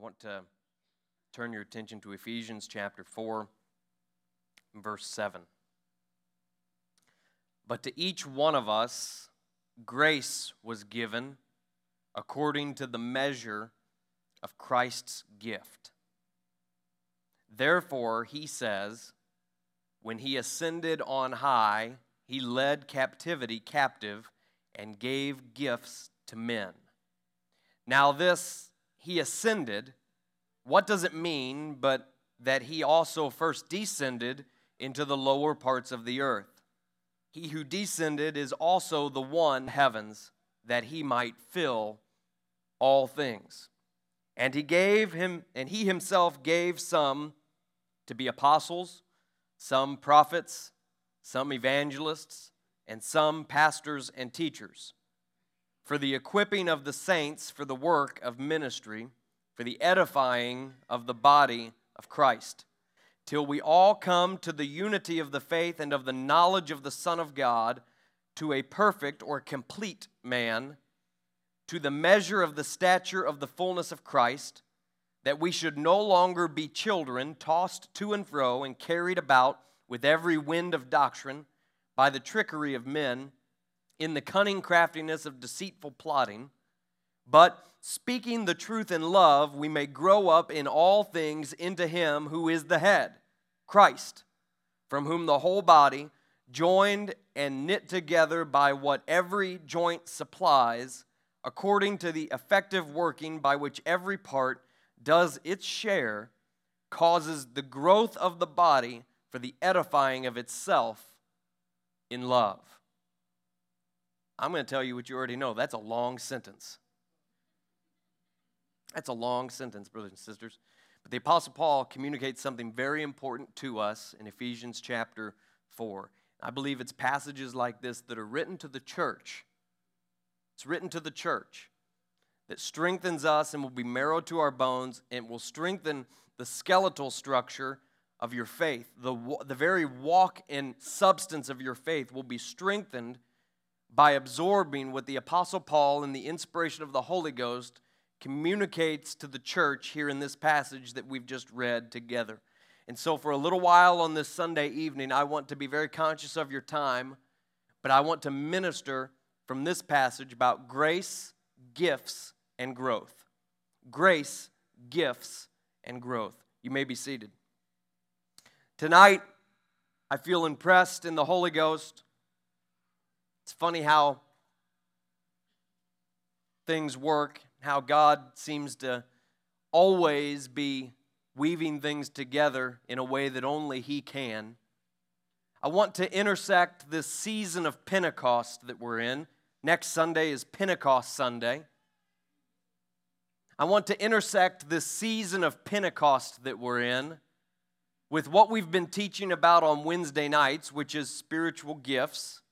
want to turn your attention to Ephesians chapter 4, verse 7. But to each one of us, grace was given according to the measure of Christ's gift. Therefore, he says, when he ascended on high, he led captivity captive and gave gifts to men. Now, this he ascended, what does it mean but that he also first descended into the lower parts of the earth? He who descended is also the one heavens that he might fill all things. And he gave him and he himself gave some to be apostles, some prophets, some evangelists, and some pastors and teachers for the equipping of the saints for the work of ministry, for the edifying of the body of Christ, till we all come to the unity of the faith and of the knowledge of the Son of God, to a perfect or complete man, to the measure of the stature of the fullness of Christ, that we should no longer be children, tossed to and fro and carried about with every wind of doctrine by the trickery of men in the cunning craftiness of deceitful plotting, but speaking the truth in love, we may grow up in all things into Him who is the head, Christ, from whom the whole body, joined and knit together by what every joint supplies, according to the effective working by which every part does its share, causes the growth of the body for the edifying of itself in love. I'm going to tell you what you already know. That's a long sentence. That's a long sentence, brothers and sisters. But the Apostle Paul communicates something very important to us in Ephesians chapter 4. I believe it's passages like this that are written to the church. It's written to the church that strengthens us and will be marrow to our bones and will strengthen the skeletal structure of your faith. The, the very walk and substance of your faith will be strengthened by absorbing what the Apostle Paul, in the inspiration of the Holy Ghost, communicates to the church here in this passage that we've just read together. And so, for a little while on this Sunday evening, I want to be very conscious of your time, but I want to minister from this passage about grace, gifts, and growth. Grace, gifts, and growth. You may be seated. Tonight, I feel impressed in the Holy Ghost it's funny how things work, how God seems to always be weaving things together in a way that only He can. I want to intersect this season of Pentecost that we're in. Next Sunday is Pentecost Sunday. I want to intersect this season of Pentecost that we're in with what we've been teaching about on Wednesday nights, which is spiritual gifts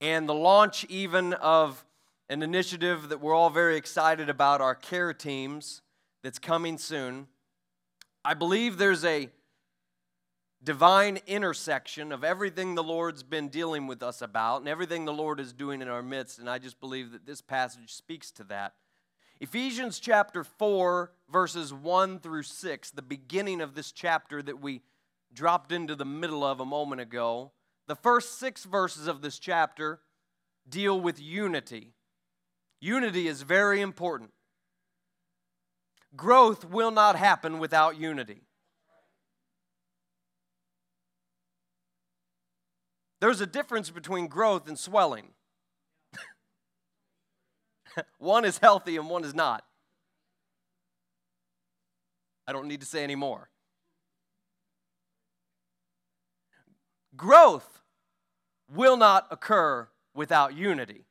and the launch even of an initiative that we're all very excited about our care teams that's coming soon. I believe there's a divine intersection of everything the Lord's been dealing with us about and everything the Lord is doing in our midst, and I just believe that this passage speaks to that. Ephesians chapter 4, verses 1 through 6, the beginning of this chapter that we dropped into the middle of a moment ago, the first six verses of this chapter deal with unity. Unity is very important. Growth will not happen without unity. There's a difference between growth and swelling. one is healthy and one is not. I don't need to say any more. Growth will not occur without unity.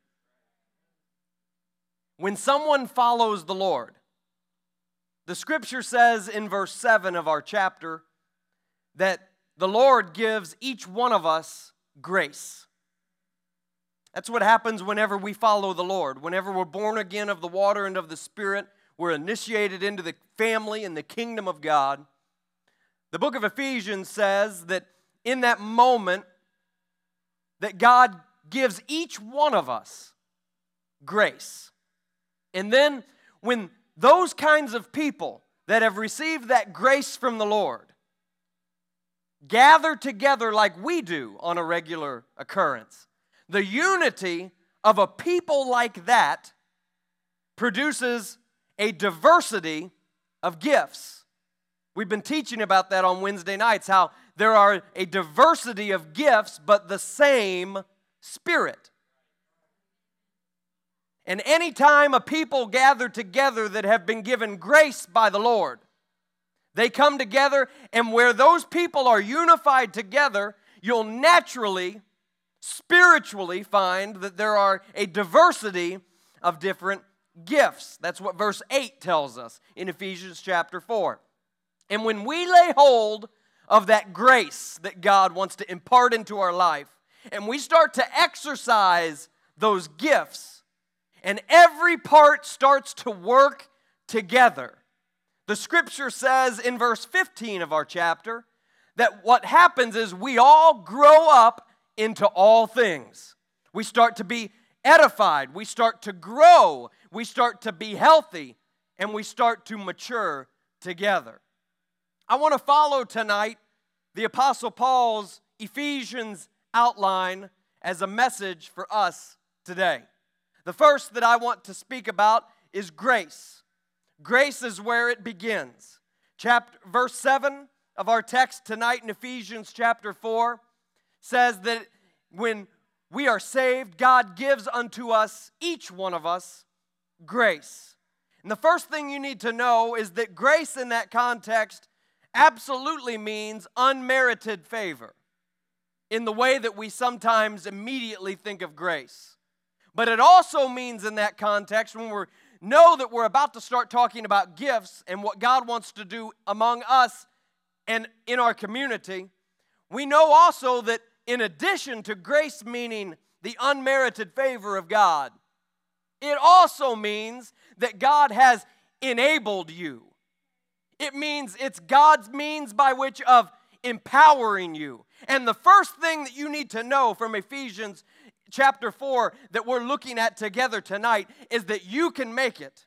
When someone follows the Lord, the scripture says in verse 7 of our chapter that the Lord gives each one of us grace. That's what happens whenever we follow the Lord. Whenever we're born again of the water and of the Spirit, we're initiated into the family and the kingdom of God. The book of Ephesians says that in that moment, that God gives each one of us grace. And then when those kinds of people that have received that grace from the Lord gather together like we do on a regular occurrence. The unity of a people like that produces a diversity of gifts. We've been teaching about that on Wednesday nights, how there are a diversity of gifts, but the same Spirit. And anytime a people gather together that have been given grace by the Lord, they come together, and where those people are unified together, you'll naturally, spiritually find that there are a diversity of different gifts. That's what verse 8 tells us in Ephesians chapter 4. And when we lay hold of that grace that God wants to impart into our life, and we start to exercise those gifts, and every part starts to work together. The scripture says in verse 15 of our chapter that what happens is we all grow up into all things. We start to be edified, we start to grow, we start to be healthy, and we start to mature together. I want to follow tonight the Apostle Paul's Ephesians outline as a message for us today. The first that I want to speak about is grace. Grace is where it begins. Chapter verse 7 of our text tonight in Ephesians chapter 4 says that when we are saved, God gives unto us, each one of us, grace. And the first thing you need to know is that grace in that context absolutely means unmerited favor in the way that we sometimes immediately think of grace. But it also means in that context when we know that we're about to start talking about gifts and what God wants to do among us and in our community, we know also that in addition to grace meaning the unmerited favor of God, it also means that God has enabled you. It means it's God's means by which of empowering you. And the first thing that you need to know from Ephesians chapter 4 that we're looking at together tonight is that you can make it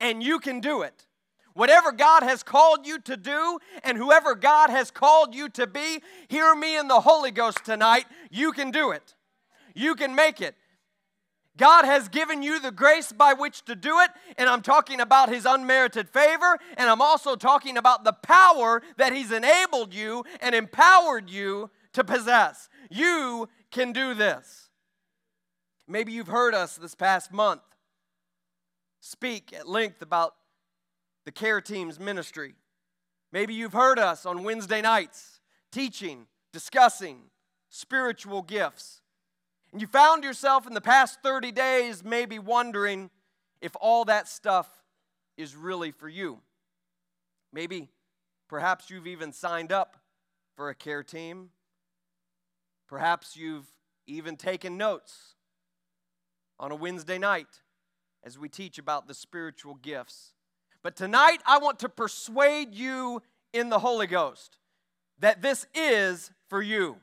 and you can do it. Whatever God has called you to do and whoever God has called you to be, hear me in the Holy Ghost tonight. You can do it. You can make it. God has given you the grace by which to do it, and I'm talking about His unmerited favor, and I'm also talking about the power that He's enabled you and empowered you to possess. You can do this. Maybe you've heard us this past month speak at length about the care team's ministry. Maybe you've heard us on Wednesday nights teaching, discussing spiritual gifts. And you found yourself in the past 30 days maybe wondering if all that stuff is really for you. Maybe, perhaps you've even signed up for a care team. Perhaps you've even taken notes on a Wednesday night as we teach about the spiritual gifts. But tonight, I want to persuade you in the Holy Ghost that this is for you.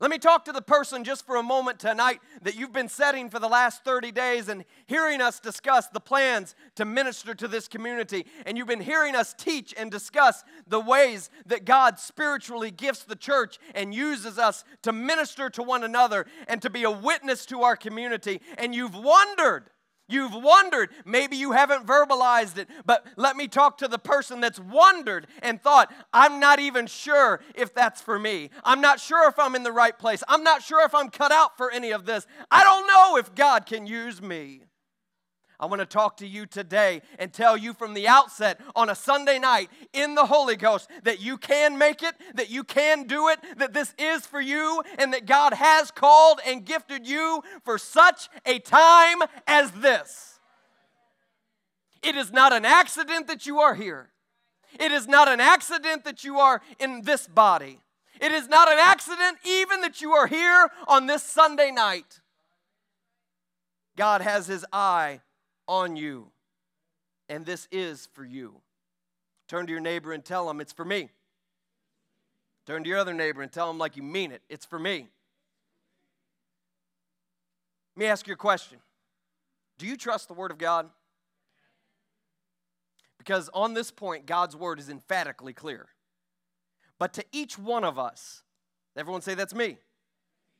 Let me talk to the person just for a moment tonight that you've been setting for the last 30 days and hearing us discuss the plans to minister to this community. And you've been hearing us teach and discuss the ways that God spiritually gifts the church and uses us to minister to one another and to be a witness to our community. And you've wondered You've wondered, maybe you haven't verbalized it, but let me talk to the person that's wondered and thought, I'm not even sure if that's for me. I'm not sure if I'm in the right place. I'm not sure if I'm cut out for any of this. I don't know if God can use me. I want to talk to you today and tell you from the outset on a Sunday night in the Holy Ghost that you can make it, that you can do it, that this is for you, and that God has called and gifted you for such a time as this. It is not an accident that you are here. It is not an accident that you are in this body. It is not an accident even that you are here on this Sunday night. God has His eye on you. And this is for you. Turn to your neighbor and tell him it's for me. Turn to your other neighbor and tell him like you mean it. It's for me. Let me ask you a question Do you trust the Word of God? because on this point, God's word is emphatically clear. But to each one of us, everyone say that's me.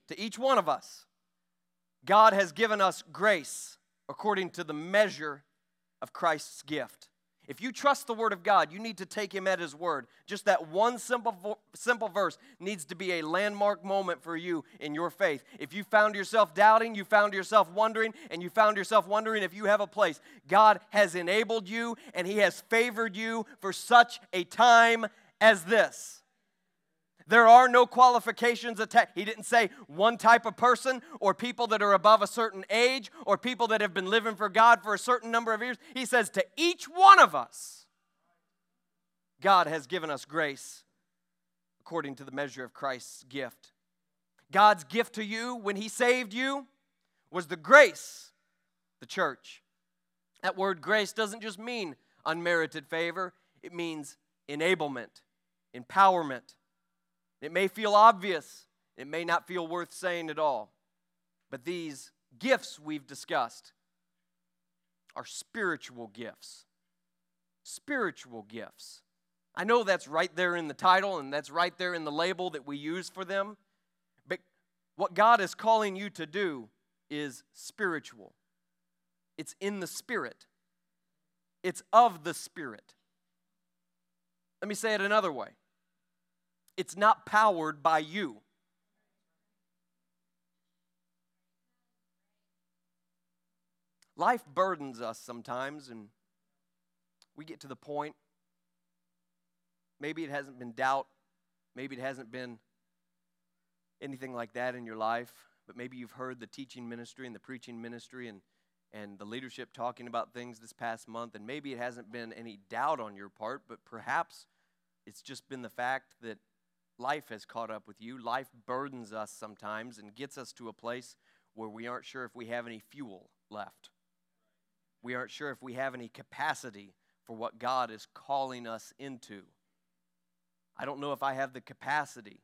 To each one of us, God has given us grace according to the measure of Christ's gift. If you trust the Word of God, you need to take Him at His Word. Just that one simple, simple verse needs to be a landmark moment for you in your faith. If you found yourself doubting, you found yourself wondering, and you found yourself wondering if you have a place, God has enabled you and He has favored you for such a time as this. There are no qualifications attached. He didn't say one type of person or people that are above a certain age or people that have been living for God for a certain number of years. He says to each one of us, God has given us grace according to the measure of Christ's gift. God's gift to you when He saved you was the grace, the church. That word grace doesn't just mean unmerited favor, it means enablement, empowerment, it may feel obvious, it may not feel worth saying at all, but these gifts we've discussed are spiritual gifts. Spiritual gifts. I know that's right there in the title and that's right there in the label that we use for them, but what God is calling you to do is spiritual. It's in the Spirit, it's of the Spirit. Let me say it another way it's not powered by you. Life burdens us sometimes, and we get to the point. Maybe it hasn't been doubt, maybe it hasn't been anything like that in your life, but maybe you've heard the teaching ministry and the preaching ministry and, and the leadership talking about things this past month, and maybe it hasn't been any doubt on your part, but perhaps it's just been the fact that life has caught up with you. Life burdens us sometimes and gets us to a place where we aren't sure if we have any fuel left. We aren't sure if we have any capacity for what God is calling us into. I don't know if I have the capacity.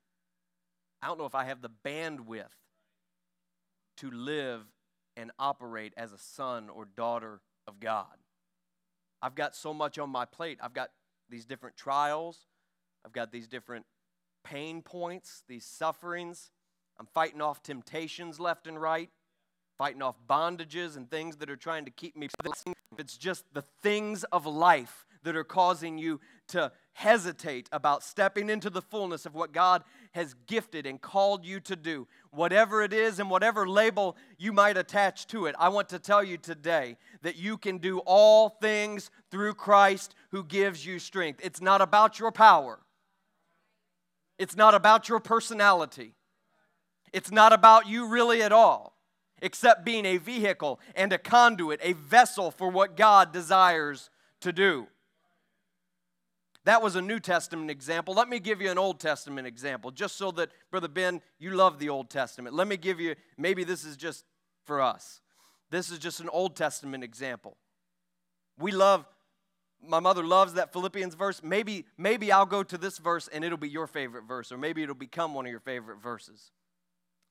I don't know if I have the bandwidth to live and operate as a son or daughter of God. I've got so much on my plate. I've got these different trials. I've got these different pain points, these sufferings. I'm fighting off temptations left and right, fighting off bondages and things that are trying to keep me. It's just the things of life that are causing you to hesitate about stepping into the fullness of what God has gifted and called you to do. Whatever it is and whatever label you might attach to it, I want to tell you today that you can do all things through Christ who gives you strength. It's not about your power, it's not about your personality. It's not about you really at all, except being a vehicle and a conduit, a vessel for what God desires to do. That was a New Testament example. Let me give you an Old Testament example, just so that, Brother Ben, you love the Old Testament. Let me give you, maybe this is just for us. This is just an Old Testament example. We love my mother loves that Philippians verse. Maybe, maybe I'll go to this verse and it'll be your favorite verse, or maybe it'll become one of your favorite verses.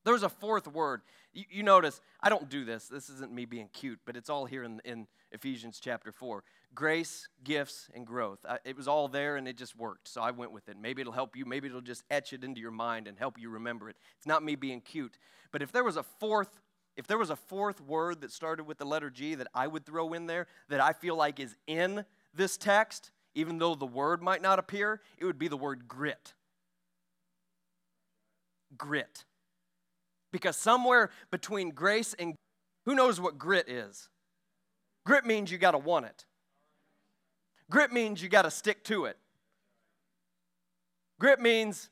There's a fourth word. You, you, notice, I don't do this. This isn't me being cute, but it's all here in, in Ephesians chapter 4. Grace, gifts, and growth. I, it was all there and it just worked, so I went with it. Maybe it'll help you. Maybe it'll just etch it into your mind and help you remember it. It's not me being cute. But if there was a fourth if there was a fourth word that started with the letter G that I would throw in there that I feel like is in this text, even though the word might not appear, it would be the word grit. Grit. Because somewhere between grace and who knows what grit is? Grit means you got to want it. Grit means you got to stick to it. Grit means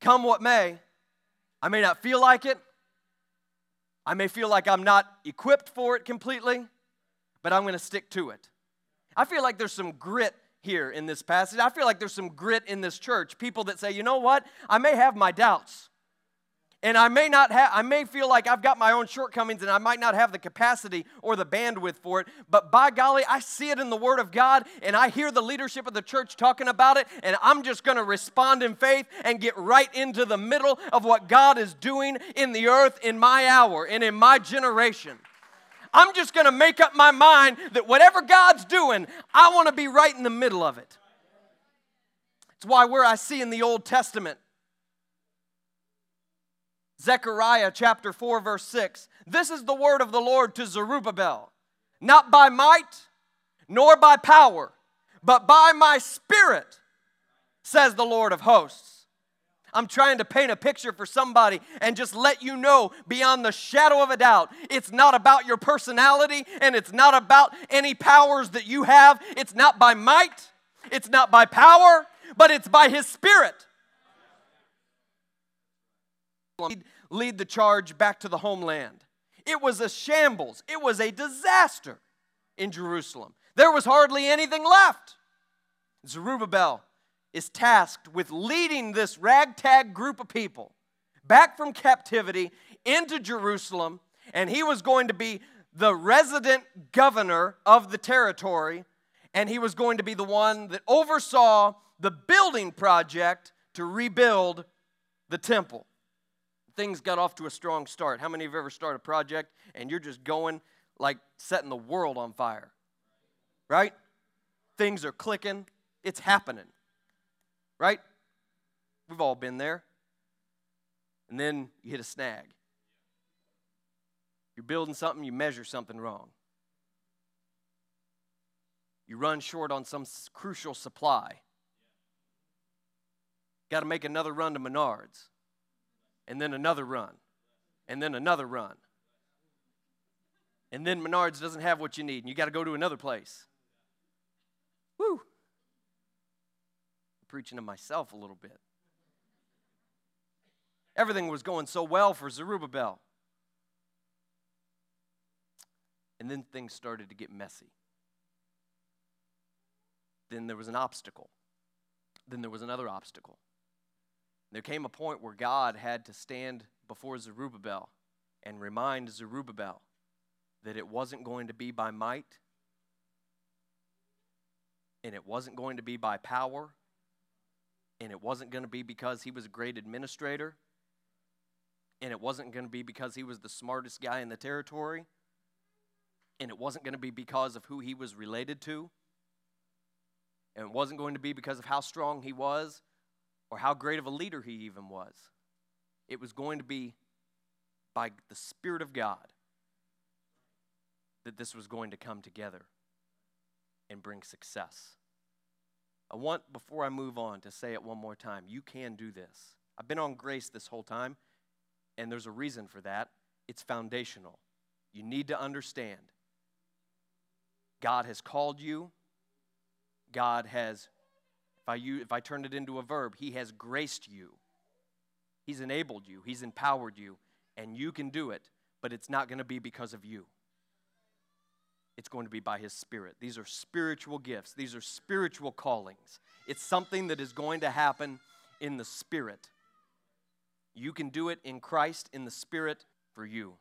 come what may, I may not feel like it. I may feel like I'm not equipped for it completely, but I'm going to stick to it. I feel like there's some grit here in this passage. I feel like there's some grit in this church. People that say, you know what? I may have my doubts. And I may not have, I may feel like I've got my own shortcomings and I might not have the capacity or the bandwidth for it. But by golly, I see it in the Word of God and I hear the leadership of the church talking about it. And I'm just going to respond in faith and get right into the middle of what God is doing in the earth in my hour and in my generation. I'm just going to make up my mind that whatever God's doing, I want to be right in the middle of it. It's why where I see in the Old Testament, Zechariah chapter 4, verse 6, this is the word of the Lord to Zerubbabel, not by might nor by power, but by my spirit, says the Lord of hosts. I'm trying to paint a picture for somebody and just let you know beyond the shadow of a doubt it's not about your personality and it's not about any powers that you have. It's not by might, it's not by power, but it's by His Spirit. Lead the charge back to the homeland. It was a shambles, it was a disaster in Jerusalem. There was hardly anything left. Zerubbabel is tasked with leading this ragtag group of people back from captivity into Jerusalem, and he was going to be the resident governor of the territory, and he was going to be the one that oversaw the building project to rebuild the temple. Things got off to a strong start. How many of you ever started a project and you're just going like setting the world on fire? Right? Things are clicking, it's happening right? We've all been there. And then you hit a snag. You're building something, you measure something wrong. You run short on some crucial supply. Got to make another run to Menards, and then another run, and then another run. And then Menards doesn't have what you need, and you got to go to another place. Woo! Preaching to myself a little bit. Everything was going so well for Zerubbabel. And then things started to get messy. Then there was an obstacle. Then there was another obstacle. There came a point where God had to stand before Zerubbabel and remind Zerubbabel that it wasn't going to be by might and it wasn't going to be by power and it wasn't going to be because he was a great administrator, and it wasn't going to be because he was the smartest guy in the territory, and it wasn't going to be because of who he was related to, and it wasn't going to be because of how strong he was or how great of a leader he even was. It was going to be by the Spirit of God that this was going to come together and bring success. I want, before I move on, to say it one more time. You can do this. I've been on grace this whole time, and there's a reason for that. It's foundational. You need to understand God has called you, God has, if I, if I turn it into a verb, He has graced you, He's enabled you, He's empowered you, and you can do it, but it's not going to be because of you it's going to be by His Spirit. These are spiritual gifts, these are spiritual callings. It's something that is going to happen in the Spirit. You can do it in Christ, in the Spirit, for you.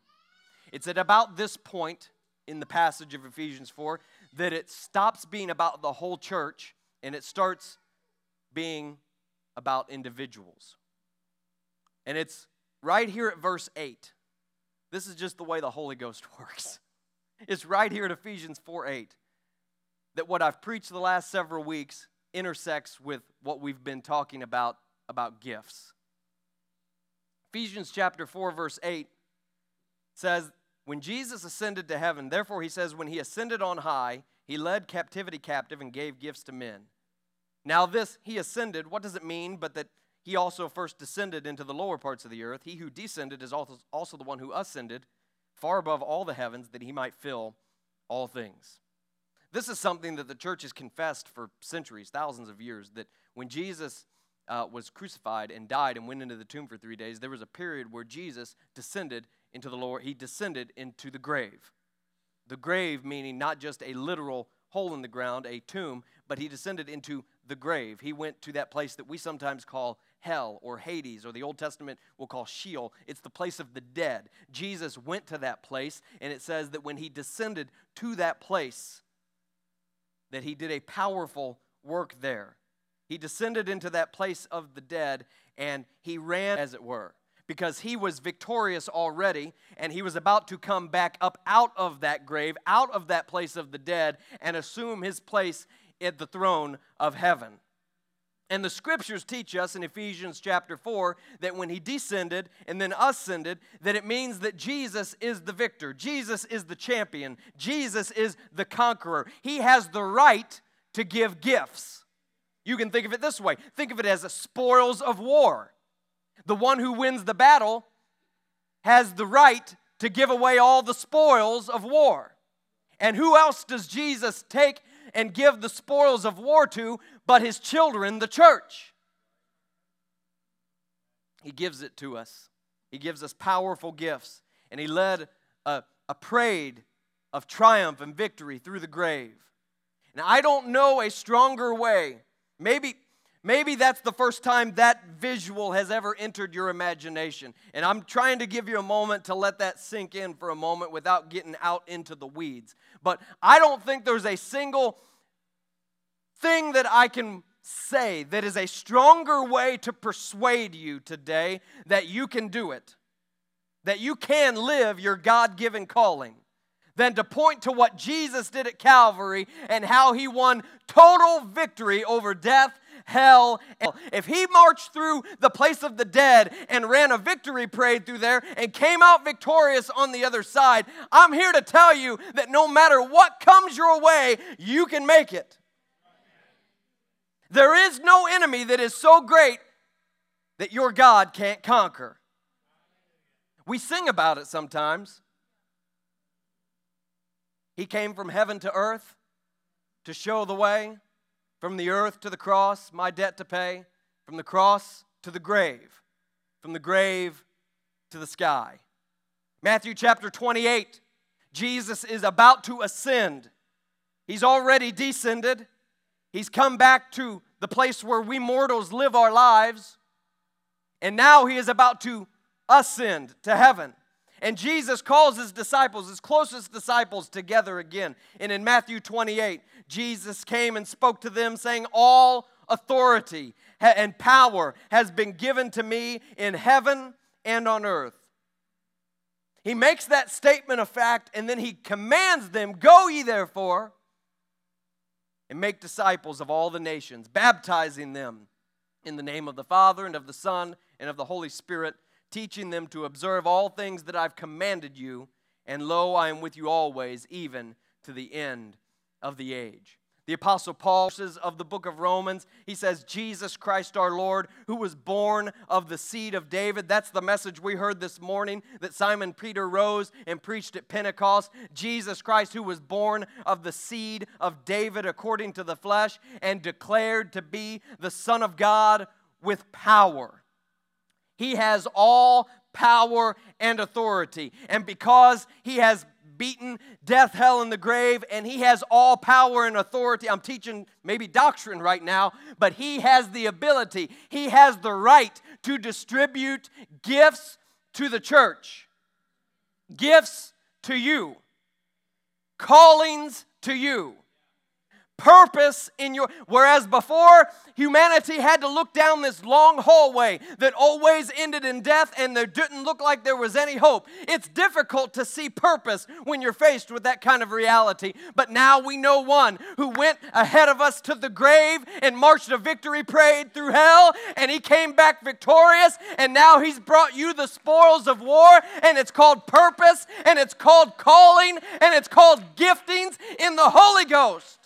It's at about this point in the passage of Ephesians 4 that it stops being about the whole church and it starts being about individuals. And it's right here at verse 8. This is just the way the Holy Ghost works. It's right here at Ephesians 4 8 that what I've preached the last several weeks intersects with what we've been talking about about gifts. Ephesians chapter 4, verse 8 says, When Jesus ascended to heaven, therefore he says, When he ascended on high, he led captivity captive and gave gifts to men. Now, this he ascended, what does it mean? But that he also first descended into the lower parts of the earth. He who descended is also, also the one who ascended far above all the heavens, that he might fill all things. This is something that the church has confessed for centuries, thousands of years, that when Jesus uh, was crucified and died and went into the tomb for three days, there was a period where Jesus descended into the Lord, he descended into the grave. The grave meaning not just a literal hole in the ground, a tomb, but he descended into the grave. He went to that place that we sometimes call hell or Hades, or the Old Testament will call Sheol. It's the place of the dead. Jesus went to that place, and it says that when he descended to that place, that he did a powerful work there. He descended into that place of the dead, and he ran, as it were. because he was victorious already and he was about to come back up out of that grave, out of that place of the dead, and assume his place at the throne of heaven. And the scriptures teach us in Ephesians chapter 4 that when he descended and then ascended, that it means that Jesus is the victor. Jesus is the champion. Jesus is the conqueror. He has the right to give gifts. You can think of it this way think of it as spoils of war. The one who wins the battle has the right to give away all the spoils of war. And who else does Jesus take and give the spoils of war to but his children, the church? He gives it to us. He gives us powerful gifts. And he led a, a parade of triumph and victory through the grave. Now, I don't know a stronger way. Maybe, maybe that's the first time that visual has ever entered your imagination. And I'm trying to give you a moment to let that sink in for a moment without getting out into the weeds. But I don't think there's a single thing that I can say that is a stronger way to persuade you today that you can do it, that you can live your God given calling, than to point to what Jesus did at Calvary and how he won total victory over death hell. If he marched through the place of the dead and ran a victory parade through there and came out victorious on the other side, I'm here to tell you that no matter what comes your way, you can make it. There is no enemy that is so great that your God can't conquer. We sing about it sometimes. He came from heaven to earth to show the way, from the earth to the cross, my debt to pay, from the cross to the grave, from the grave to the sky. Matthew chapter 28, Jesus is about to ascend. He's already descended. He's come back to the place where we mortals live our lives. And now he is about to ascend to heaven. And Jesus calls his disciples, his closest disciples, together again. And in Matthew 28, Jesus came and spoke to them, saying, All authority and power has been given to me in heaven and on earth. He makes that statement of fact, and then he commands them, Go ye therefore and make disciples of all the nations, baptizing them in the name of the Father and of the Son and of the Holy Spirit teaching them to observe all things that I've commanded you. And lo, I am with you always, even to the end of the age. The Apostle Paul says of the book of Romans, he says, Jesus Christ our Lord, who was born of the seed of David. That's the message we heard this morning that Simon Peter rose and preached at Pentecost. Jesus Christ, who was born of the seed of David according to the flesh and declared to be the Son of God with power he has all power and authority. And because he has beaten death, hell, and the grave, and he has all power and authority. I'm teaching maybe doctrine right now, but he has the ability, he has the right to distribute gifts to the church, gifts to you, callings to you purpose in your whereas before humanity had to look down this long hallway that always ended in death and there didn't look like there was any hope. It's difficult to see purpose when you're faced with that kind of reality. But now we know one who went ahead of us to the grave and marched a victory parade through hell and he came back victorious and now he's brought you the spoils of war and it's called purpose and it's called calling and it's called giftings in the holy ghost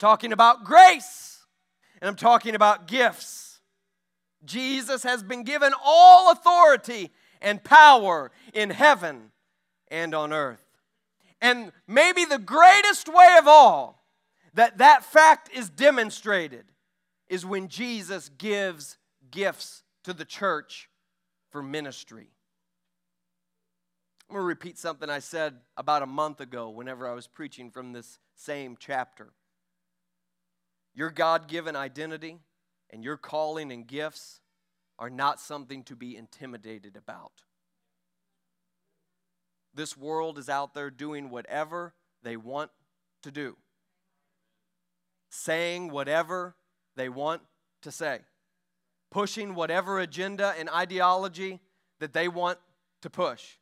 talking about grace, and I'm talking about gifts. Jesus has been given all authority and power in heaven and on earth. And maybe the greatest way of all that that fact is demonstrated is when Jesus gives gifts to the church for ministry. I'm going to repeat something I said about a month ago whenever I was preaching from this same chapter. Your God given identity and your calling and gifts are not something to be intimidated about. This world is out there doing whatever they want to do, saying whatever they want to say. pushing whatever agenda and ideology that they want to push.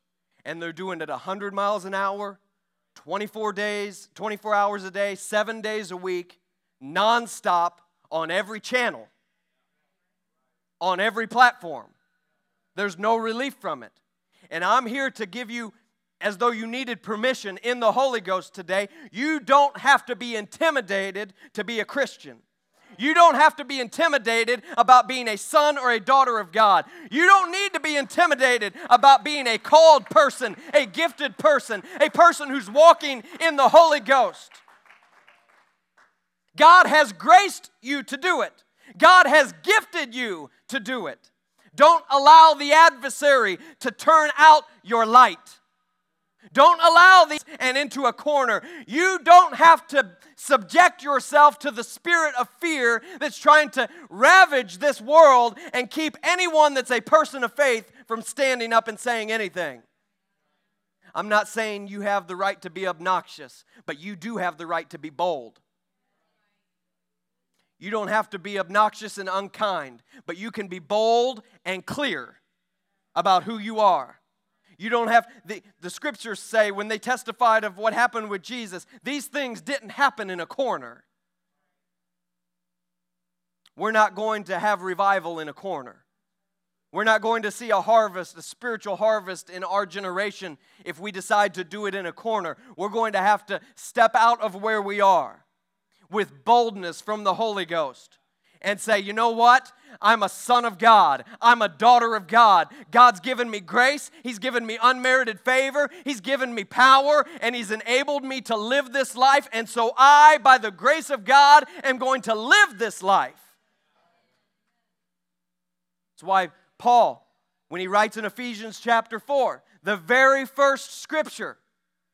And they're doing it 100 miles an hour, 24 days, 24 hours a day, seven days a week, nonstop on every channel, on every platform. There's no relief from it. And I'm here to give you, as though you needed permission in the Holy Ghost today, you don't have to be intimidated to be a Christian. You don't have to be intimidated about being a son or a daughter of God. You don't need to be intimidated about being a called person, a gifted person, a person who's walking in the Holy Ghost. God has graced you to do it, God has gifted you to do it. Don't allow the adversary to turn out your light. Don't allow these and into a corner. You don't have to subject yourself to the spirit of fear that's trying to ravage this world and keep anyone that's a person of faith from standing up and saying anything. I'm not saying you have the right to be obnoxious, but you do have the right to be bold. You don't have to be obnoxious and unkind, but you can be bold and clear about who you are. You don't have, the, the scriptures say when they testified of what happened with Jesus, these things didn't happen in a corner. We're not going to have revival in a corner. We're not going to see a harvest, a spiritual harvest in our generation if we decide to do it in a corner. We're going to have to step out of where we are with boldness from the Holy Ghost and say, you know what? I'm a son of God. I'm a daughter of God. God's given me grace. He's given me unmerited favor. He's given me power, and He's enabled me to live this life. And so I, by the grace of God, am going to live this life. That's why Paul, when he writes in Ephesians chapter 4, the very first scripture,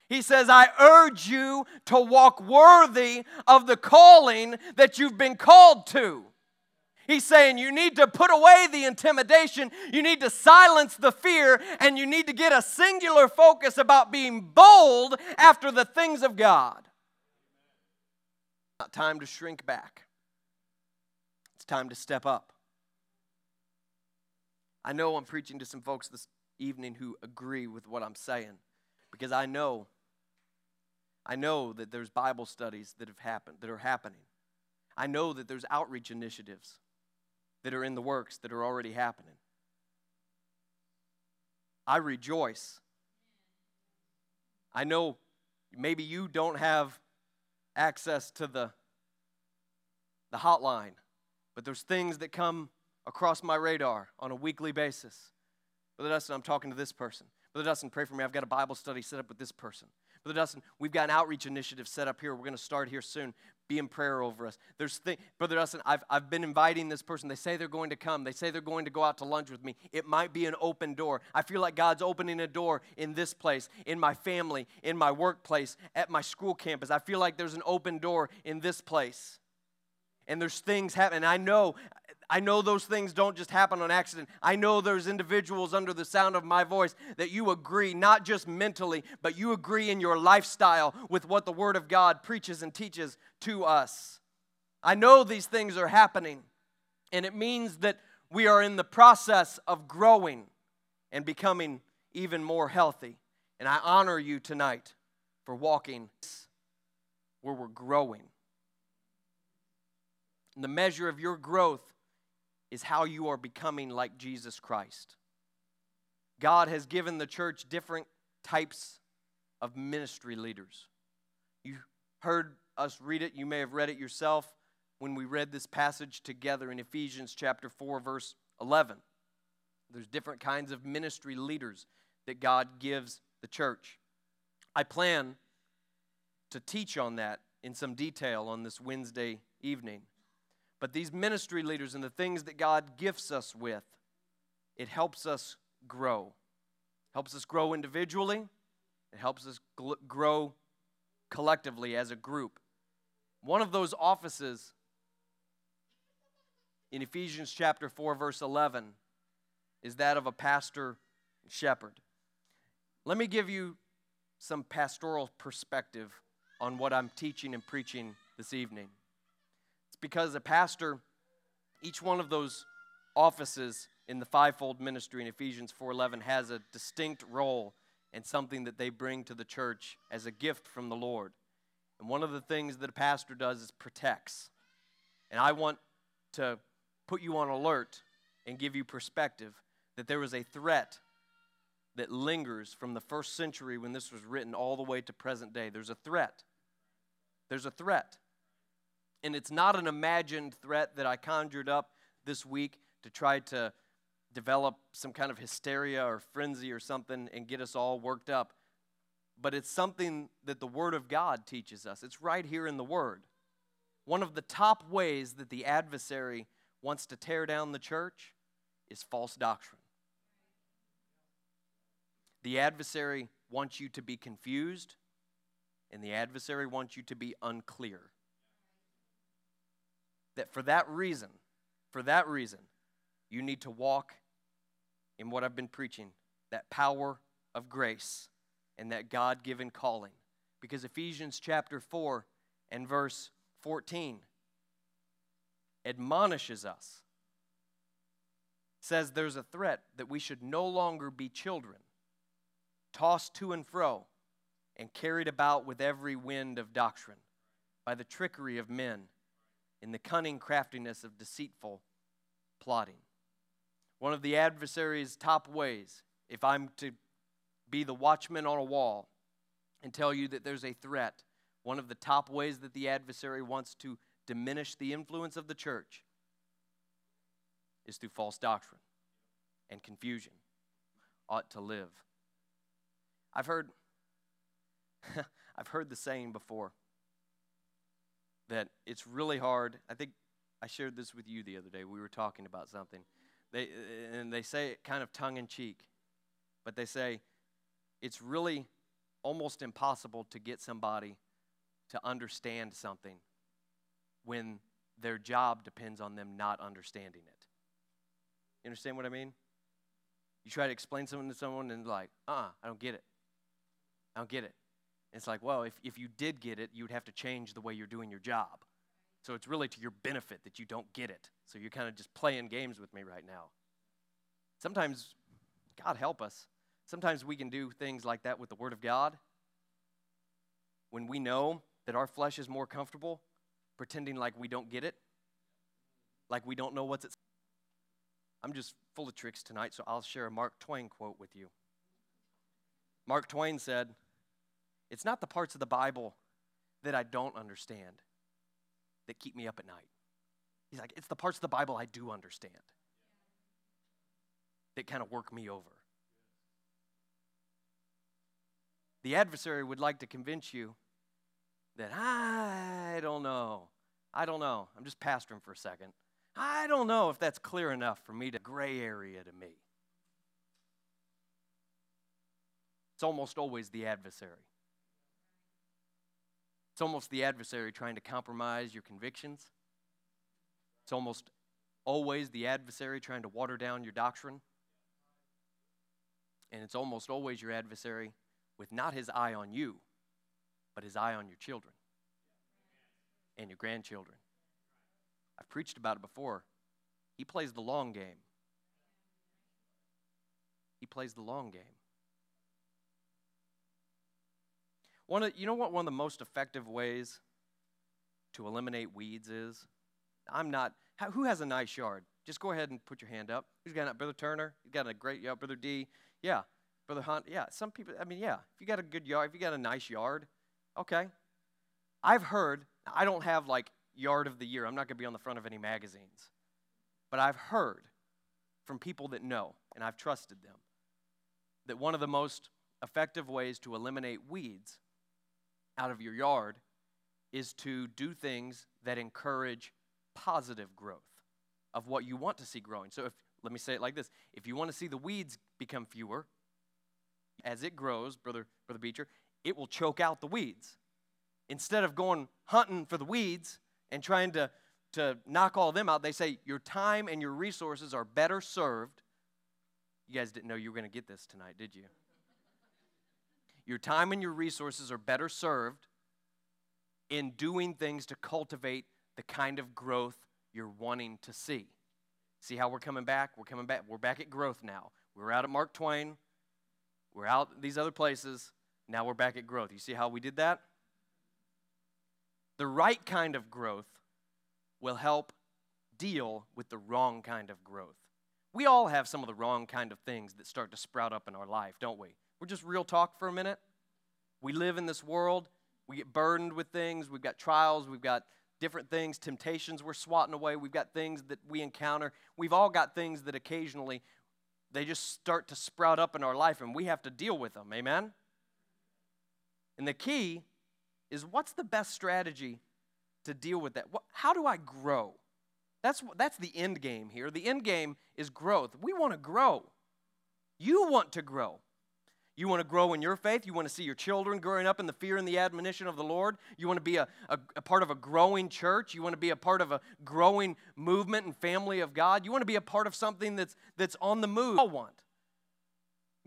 he says, I urge you to walk worthy of the calling that you've been called to. He's saying you need to put away the intimidation, you need to silence the fear, and you need to get a singular focus about being bold after the things of God. Not time to shrink back, it's time to step up. I know I'm preaching to some folks this evening who agree with what I'm saying because I know I know that there's Bible studies that have happened that are happening. I know that there's outreach initiatives that are in the works that are already happening. I rejoice. I know maybe you don't have access to the, the hotline, but there's things that come across my radar on a weekly basis. Brother Dustin, I'm talking to this person. Brother Dustin, pray for me. I've got a Bible study set up with this person. Brother Dustin, we've got an outreach initiative set up here. We're going to start here soon. Be in prayer over us. There's th- Brother Dustin, I've, I've been inviting this person. They say they're going to come. They say they're going to go out to lunch with me. It might be an open door. I feel like God's opening a door in this place, in my family, in my workplace, at my school campus. I feel like there's an open door in this place. And there's things happening. I know I know those things don't just happen on accident. I know there's individuals under the sound of my voice that you agree, not just mentally, but you agree in your lifestyle with what the Word of God preaches and teaches to us. I know these things are happening, and it means that we are in the process of growing and becoming even more healthy. And I honor you tonight for walking where we're growing. And the measure of your growth is how you are becoming like Jesus Christ. God has given the church different types of ministry leaders. You heard us read it, you may have read it yourself when we read this passage together in Ephesians chapter 4 verse 11. There's different kinds of ministry leaders that God gives the church. I plan to teach on that in some detail on this Wednesday evening. But these ministry leaders and the things that God gifts us with, it helps us grow. Helps us grow individually, it helps us gl- grow collectively as a group. One of those offices in Ephesians chapter 4 verse 11 is that of a pastor shepherd. Let me give you some pastoral perspective on what I'm teaching and preaching this evening because a pastor, each one of those offices in the fivefold ministry in Ephesians 4:11 has a distinct role and something that they bring to the church as a gift from the Lord. And one of the things that a pastor does is protects. And I want to put you on alert and give you perspective that there is a threat that lingers from the first century when this was written all the way to present day. There's a threat. There's a threat. And it's not an imagined threat that I conjured up this week to try to develop some kind of hysteria or frenzy or something and get us all worked up. But it's something that the Word of God teaches us. It's right here in the Word. One of the top ways that the adversary wants to tear down the church is false doctrine. The adversary wants you to be confused, and the adversary wants you to be unclear. That for that reason, for that reason, you need to walk in what I've been preaching that power of grace and that God given calling. Because Ephesians chapter 4 and verse 14 admonishes us, says there's a threat that we should no longer be children, tossed to and fro, and carried about with every wind of doctrine, by the trickery of men, in the cunning craftiness of deceitful plotting. One of the adversary's top ways, if I'm to be the watchman on a wall and tell you that there's a threat, one of the top ways that the adversary wants to diminish the influence of the church is through false doctrine and confusion. Ought to live. I've heard I've heard the saying before that it's really hard. I think I shared this with you the other day. We were talking about something. They, and they say it kind of tongue in cheek, but they say it's really almost impossible to get somebody to understand something when their job depends on them not understanding it. You understand what I mean? You try to explain something to someone and like, uh uh I don't get it. I don't get it. It's like, well, if, if you did get it, you'd have to change the way you're doing your job. So it's really to your benefit that you don't get it. So you're kind of just playing games with me right now. Sometimes, God help us, sometimes we can do things like that with the Word of God when we know that our flesh is more comfortable pretending like we don't get it, like we don't know what's at stake. I'm just full of tricks tonight, so I'll share a Mark Twain quote with you. Mark Twain said, It's not the parts of the Bible that I don't understand that keep me up at night. He's like, it's the parts of the Bible I do understand that kind of work me over. The adversary would like to convince you that I don't know. I don't know. I'm just pastoring for a second. I don't know if that's clear enough for me to gray area to me. It's almost always the adversary. It's almost the adversary trying to compromise your convictions. It's almost always the adversary trying to water down your doctrine. And it's almost always your adversary with not his eye on you, but his eye on your children and your grandchildren. I've preached about it before. He plays the long game. He plays the long game. One of, you know what one of the most effective ways to eliminate weeds is? I'm not, who has a nice yard? Just go ahead and put your hand up. Who's got it? Brother Turner? You got a great yard. Brother D? Yeah. Brother Hunt? Yeah. Some people, I mean, yeah. If you got a good yard, if you got a nice yard, okay. I've heard, I don't have like yard of the year. I'm not going to be on the front of any magazines. But I've heard from people that know, and I've trusted them, that one of the most effective ways to eliminate weeds out of your yard is to do things that encourage positive growth of what you want to see growing. So if let me say it like this, if you want to see the weeds become fewer as it grows, brother brother Beecher, it will choke out the weeds. Instead of going hunting for the weeds and trying to to knock all them out, they say your time and your resources are better served. You guys didn't know you were going to get this tonight, did you? Your time and your resources are better served in doing things to cultivate the kind of growth you're wanting to see. See how we're coming back? We're coming back. We're back at growth now. We were out at Mark Twain. We're out these other places. Now we're back at growth. You see how we did that? The right kind of growth will help deal with the wrong kind of growth. We all have some of the wrong kind of things that start to sprout up in our life, don't we? We're just real talk for a minute. We live in this world, we get burdened with things, we've got trials, we've got different things, temptations we're swatting away, we've got things that we encounter. We've all got things that occasionally they just start to sprout up in our life and we have to deal with them. Amen? And the key is what's the best strategy to deal with that? How do I grow? That's, that's the end game here. The end game is growth. We want to grow. You want to grow. You want to grow in your faith. You want to see your children growing up in the fear and the admonition of the Lord. You want to be a, a, a, part of a growing church. You want to be a part of a growing movement and family of God. You want to be a part of something that's, that's on the move. all want.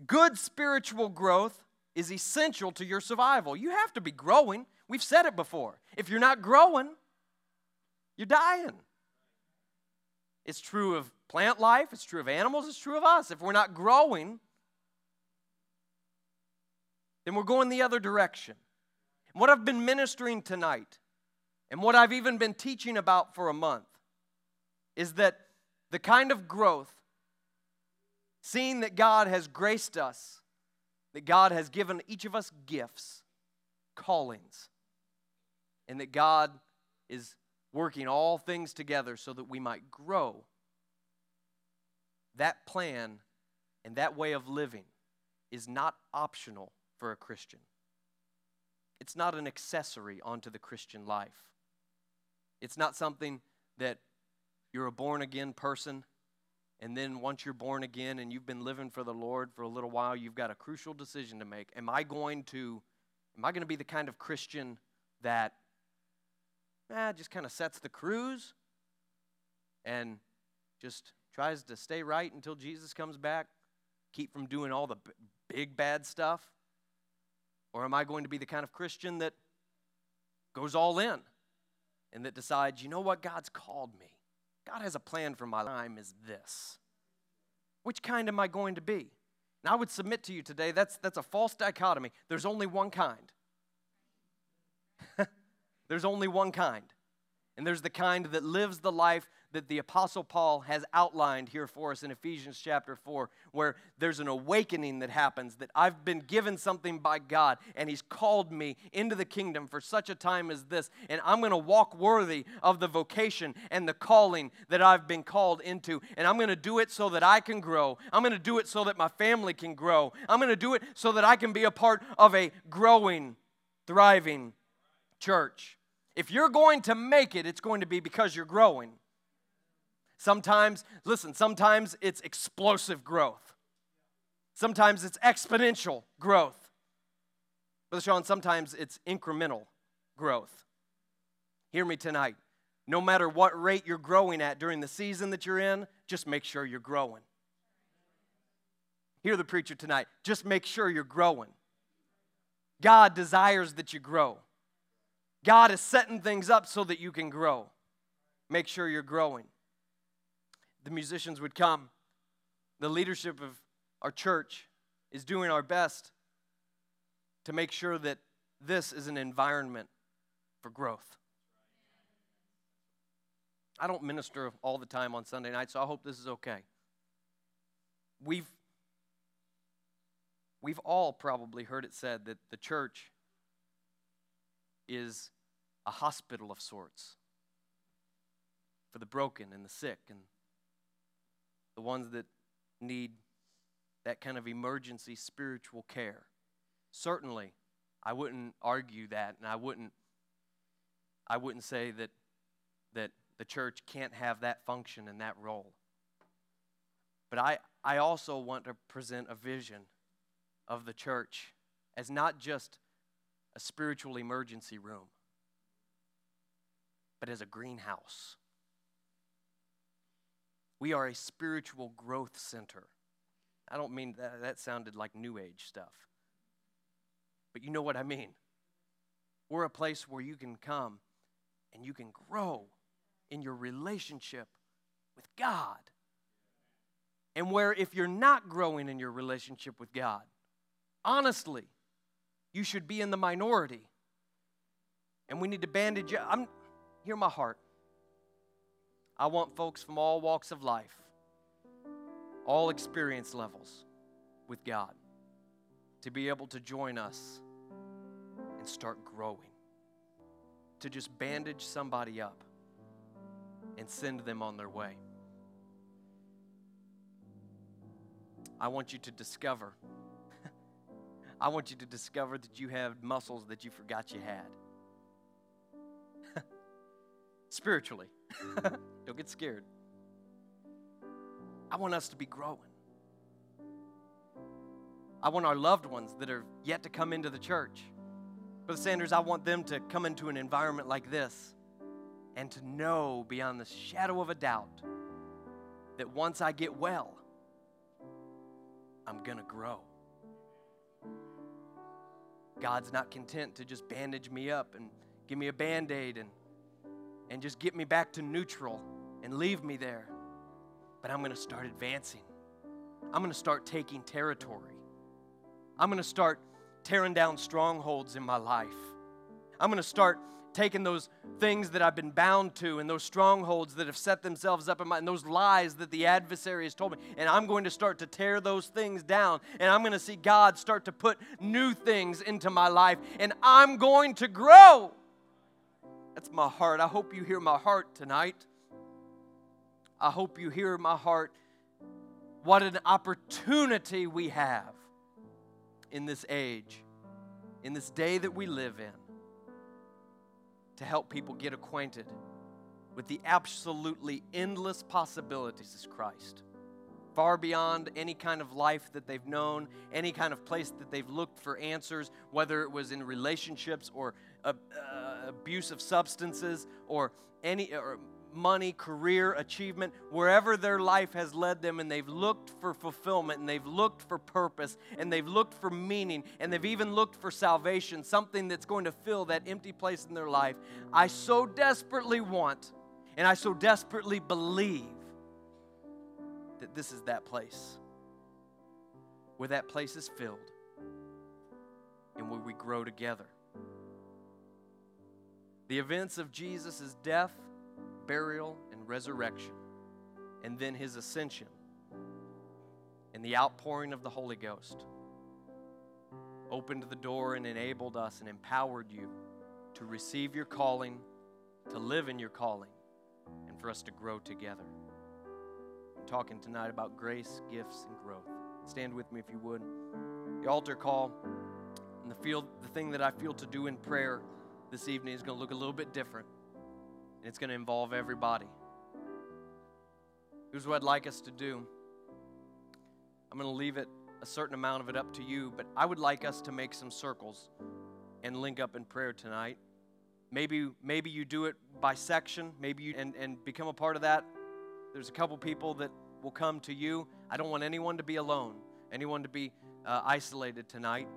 Good spiritual growth is essential to your survival. You have to be growing. We've said it before. If you're not growing, you're dying. It's true of plant life, it's true of animals, it's true of us. If we're not growing, then we're going the other direction. And what I've been ministering tonight, and what I've even been teaching about for a month, is that the kind of growth, seeing that God has graced us, that God has given each of us gifts, callings, and that God is working all things together so that we might grow. That plan and that way of living is not optional for a Christian. It's not an accessory onto the Christian life. It's not something that you're a born again person, and then once you're born again and you've been living for the Lord for a little while, you've got a crucial decision to make. Am I going to am I going to be the kind of Christian that eh, just kind of sets the cruise and just tries to stay right until Jesus comes back, keep from doing all the big bad stuff? Or am I going to be the kind of Christian that goes all in and that decides, you know what, God's called me? God has a plan for my time is this. Which kind am I going to be? And I would submit to you today that's, that's a false dichotomy. There's only one kind. there's only one kind. And there's the kind that lives the life that the Apostle Paul has outlined here for us in Ephesians chapter 4, where there's an awakening that happens that I've been given something by God, and He's called me into the kingdom for such a time as this, and I'm going to walk worthy of the vocation and the calling that I've been called into, and I'm going to do it so that I can grow. I'm going to do it so that my family can grow. I'm going to do it so that I can be a part of a growing, thriving church. If you're going to make it, it's going to be because you're growing. Sometimes, listen, sometimes it's explosive growth. Sometimes it's exponential growth. Brother Sean, sometimes it's incremental growth. Hear me tonight. No matter what rate you're growing at during the season that you're in, just make sure you're growing. Hear the preacher tonight. Just make sure you're growing. God desires that you grow. God is setting things up so that you can grow. Make sure you're growing the musicians would come. The leadership of our church is doing our best to make sure that this is an environment for growth. I don't minister all the time on Sunday night, so I hope this is okay. We've we've all probably heard it said that the church is a hospital of sorts for the broken and the sick and the ones that need that kind of emergency spiritual care. Certainly, I wouldn't argue that, and I wouldn't, I wouldn't say that, that the church can't have that function and that role. But I, I also want to present a vision of the church as not just a spiritual emergency room, but as a greenhouse we are a spiritual growth center. I don't mean that, that sounded like New Age stuff, but you know what I mean. We're a place where you can come and you can grow in your relationship with God. and where if you're not growing in your relationship with God, honestly, you should be in the minority. And we need to bandage. I'm hear my heart. I want folks from all walks of life, all experience levels with God, to be able to join us and start growing. To just bandage somebody up and send them on their way. I want you to discover. I want you to discover that you have muscles that you forgot you had. Spiritually. Don't get scared. I want us to be growing. I want our loved ones that are yet to come into the church. Brother Sanders, I want them to come into an environment like this and to know beyond the shadow of a doubt that once I get well, I'm going to grow. God's not content to just bandage me up and give me a band aid and, and just get me back to neutral and leave me there. But I'm going to start advancing. I'm going to start taking territory. I'm going to start tearing down strongholds in my life. I'm going to start taking those things that I've been bound to and those strongholds that have set themselves up in my and those lies that the adversary has told me and I'm going to start to tear those things down and I'm going to see God start to put new things into my life and I'm going to grow. That's my heart. I hope you hear my heart tonight. I hope you hear my heart. What an opportunity we have in this age, in this day that we live in to help people get acquainted with the absolutely endless possibilities of Christ. Far beyond any kind of life that they've known, any kind of place that they've looked for answers, whether it was in relationships or uh, abuse of substances or any or money, career, achievement, wherever their life has led them, and they've looked for fulfillment, and they've looked for purpose, and they've looked for meaning, and they've even looked for salvation, something that's going to fill that empty place in their life. I so desperately want, and I so desperately believe that this is that place where that place is filled and where we grow together. The events of Jesus' death burial, and resurrection, and then his ascension and the outpouring of the Holy Ghost opened the door and enabled us and empowered you to receive your calling, to live in your calling, and for us to grow together. I'm talking tonight about grace, gifts, and growth. Stand with me if you would. The altar call and the field, the thing that I feel to do in prayer this evening is going to look a little bit different and it's going to involve everybody. Here's what I'd like us to do I'm going to leave it a certain amount of it up to you, but I would like us to make some circles and link up in prayer tonight. Maybe, maybe you do it by section, maybe you and, and become a part of that. There's a couple people that will come to you. I don't want anyone to be alone, anyone to be uh, isolated tonight.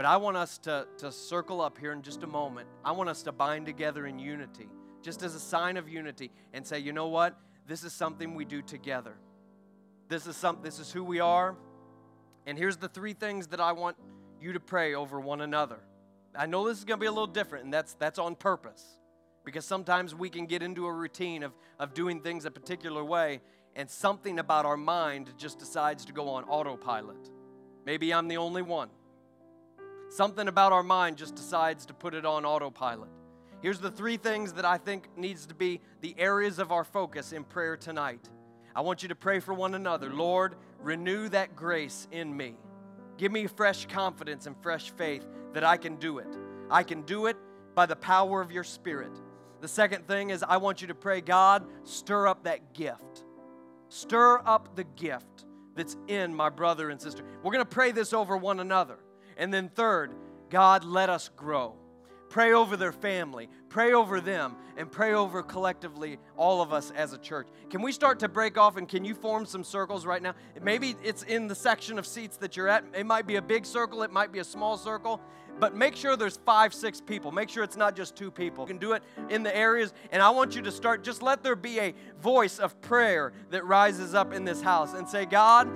But I want us to, to circle up here in just a moment. I want us to bind together in unity just as a sign of unity, and say, you know what? This is something we do together. This is some, this is who we are. And here's the three things that I want you to pray over one another. I know this is going to be a little different, and that's that's on purpose. Because sometimes we can get into a routine of, of doing things a particular way, and something about our mind just decides to go on autopilot. Maybe I'm the only one. Something about our mind just decides to put it on autopilot. Here's the three things that I think needs to be the areas of our focus in prayer tonight. I want you to pray for one another. Lord, renew that grace in me. Give me fresh confidence and fresh faith that I can do it. I can do it by the power of your spirit. The second thing is I want you to pray, God, stir up that gift. Stir up the gift that's in my brother and sister. We're going to pray this over one another. And then third, God, let us grow Pray over their family, pray over them, and pray over collectively all of us as a church. Can we start to break off and can you form some circles right now? Maybe it's in the section of seats that you're at. It might be a big circle, it might be a small circle, but make sure there's five, six people. Make sure it's not just two people. You can do it in the areas, and I want you to start, just let there be a voice of prayer that rises up in this house and say, God,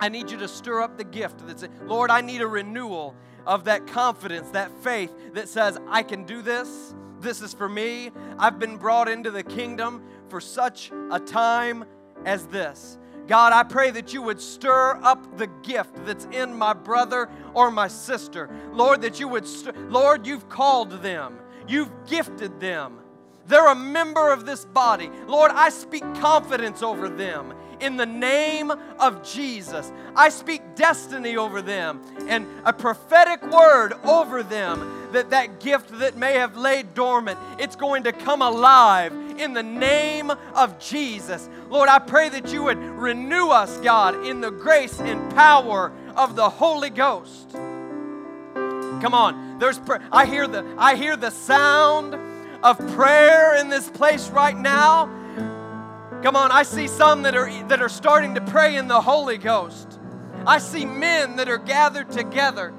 I need you to stir up the gift that's, Lord, I need a renewal of that confidence, that faith that says, I can do this. This is for me. I've been brought into the kingdom for such a time as this. God, I pray that you would stir up the gift that's in my brother or my sister. Lord, that you would, stir, Lord, you've called them, you've gifted them. They're a member of this body. Lord, I speak confidence over them in the name of Jesus. I speak destiny over them and a prophetic word over them that that gift that may have laid dormant, it's going to come alive in the name of Jesus. Lord, I pray that you would renew us, God, in the grace and power of the Holy Ghost. Come on. There's I hear the I hear the sound of prayer in this place right now. Come on, I see some that are that are starting to pray in the Holy Ghost. I see men that are gathered together.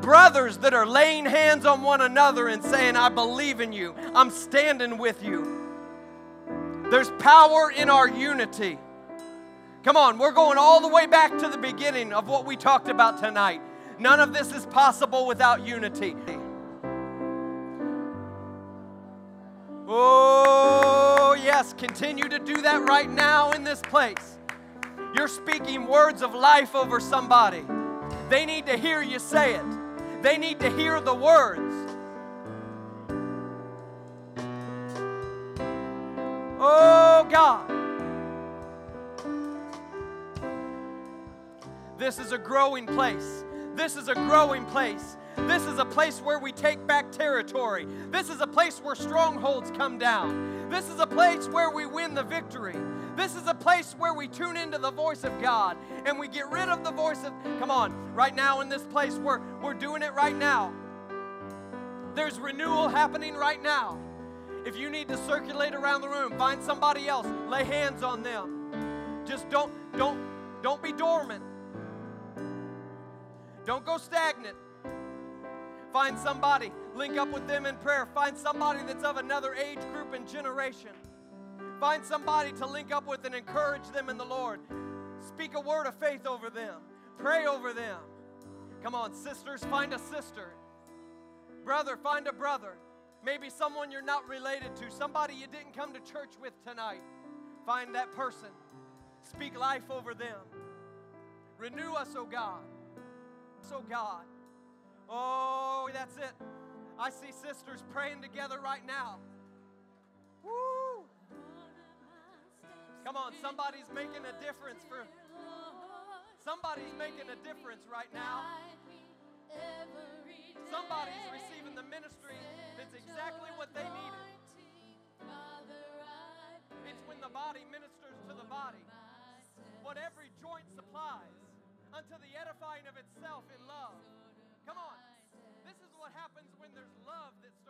Brothers that are laying hands on one another and saying, I believe in you. I'm standing with you. There's power in our unity. Come on, we're going all the way back to the beginning of what we talked about tonight. None of this is possible without unity. Oh, yes, continue to do that right now in this place. You're speaking words of life over somebody. They need to hear you say it, they need to hear the words. Oh, God. This is a growing place. This is a growing place. This is a place where we take back territory. This is a place where strongholds come down. This is a place where we win the victory. This is a place where we tune into the voice of God and we get rid of the voice of, come on, right now in this place, we're, we're doing it right now. There's renewal happening right now. If you need to circulate around the room, find somebody else, lay hands on them. Just don't, don't, don't be dormant. Don't go stagnant. Find somebody, link up with them in prayer. Find somebody that's of another age group and generation. Find somebody to link up with and encourage them in the Lord. Speak a word of faith over them. Pray over them. Come on, sisters, find a sister. Brother, find a brother. Maybe someone you're not related to, somebody you didn't come to church with tonight. Find that person. Speak life over them. Renew us, O oh God. So, God. Oh, that's it. I see sisters praying together right now. Woo! Come on, somebody's making a difference for somebody's making a difference right now. Somebody's receiving the ministry that's exactly what they needed. It's when the body ministers to the body. What every joint supplies unto the edifying of itself in love. Come on. This is what happens when there's love that starts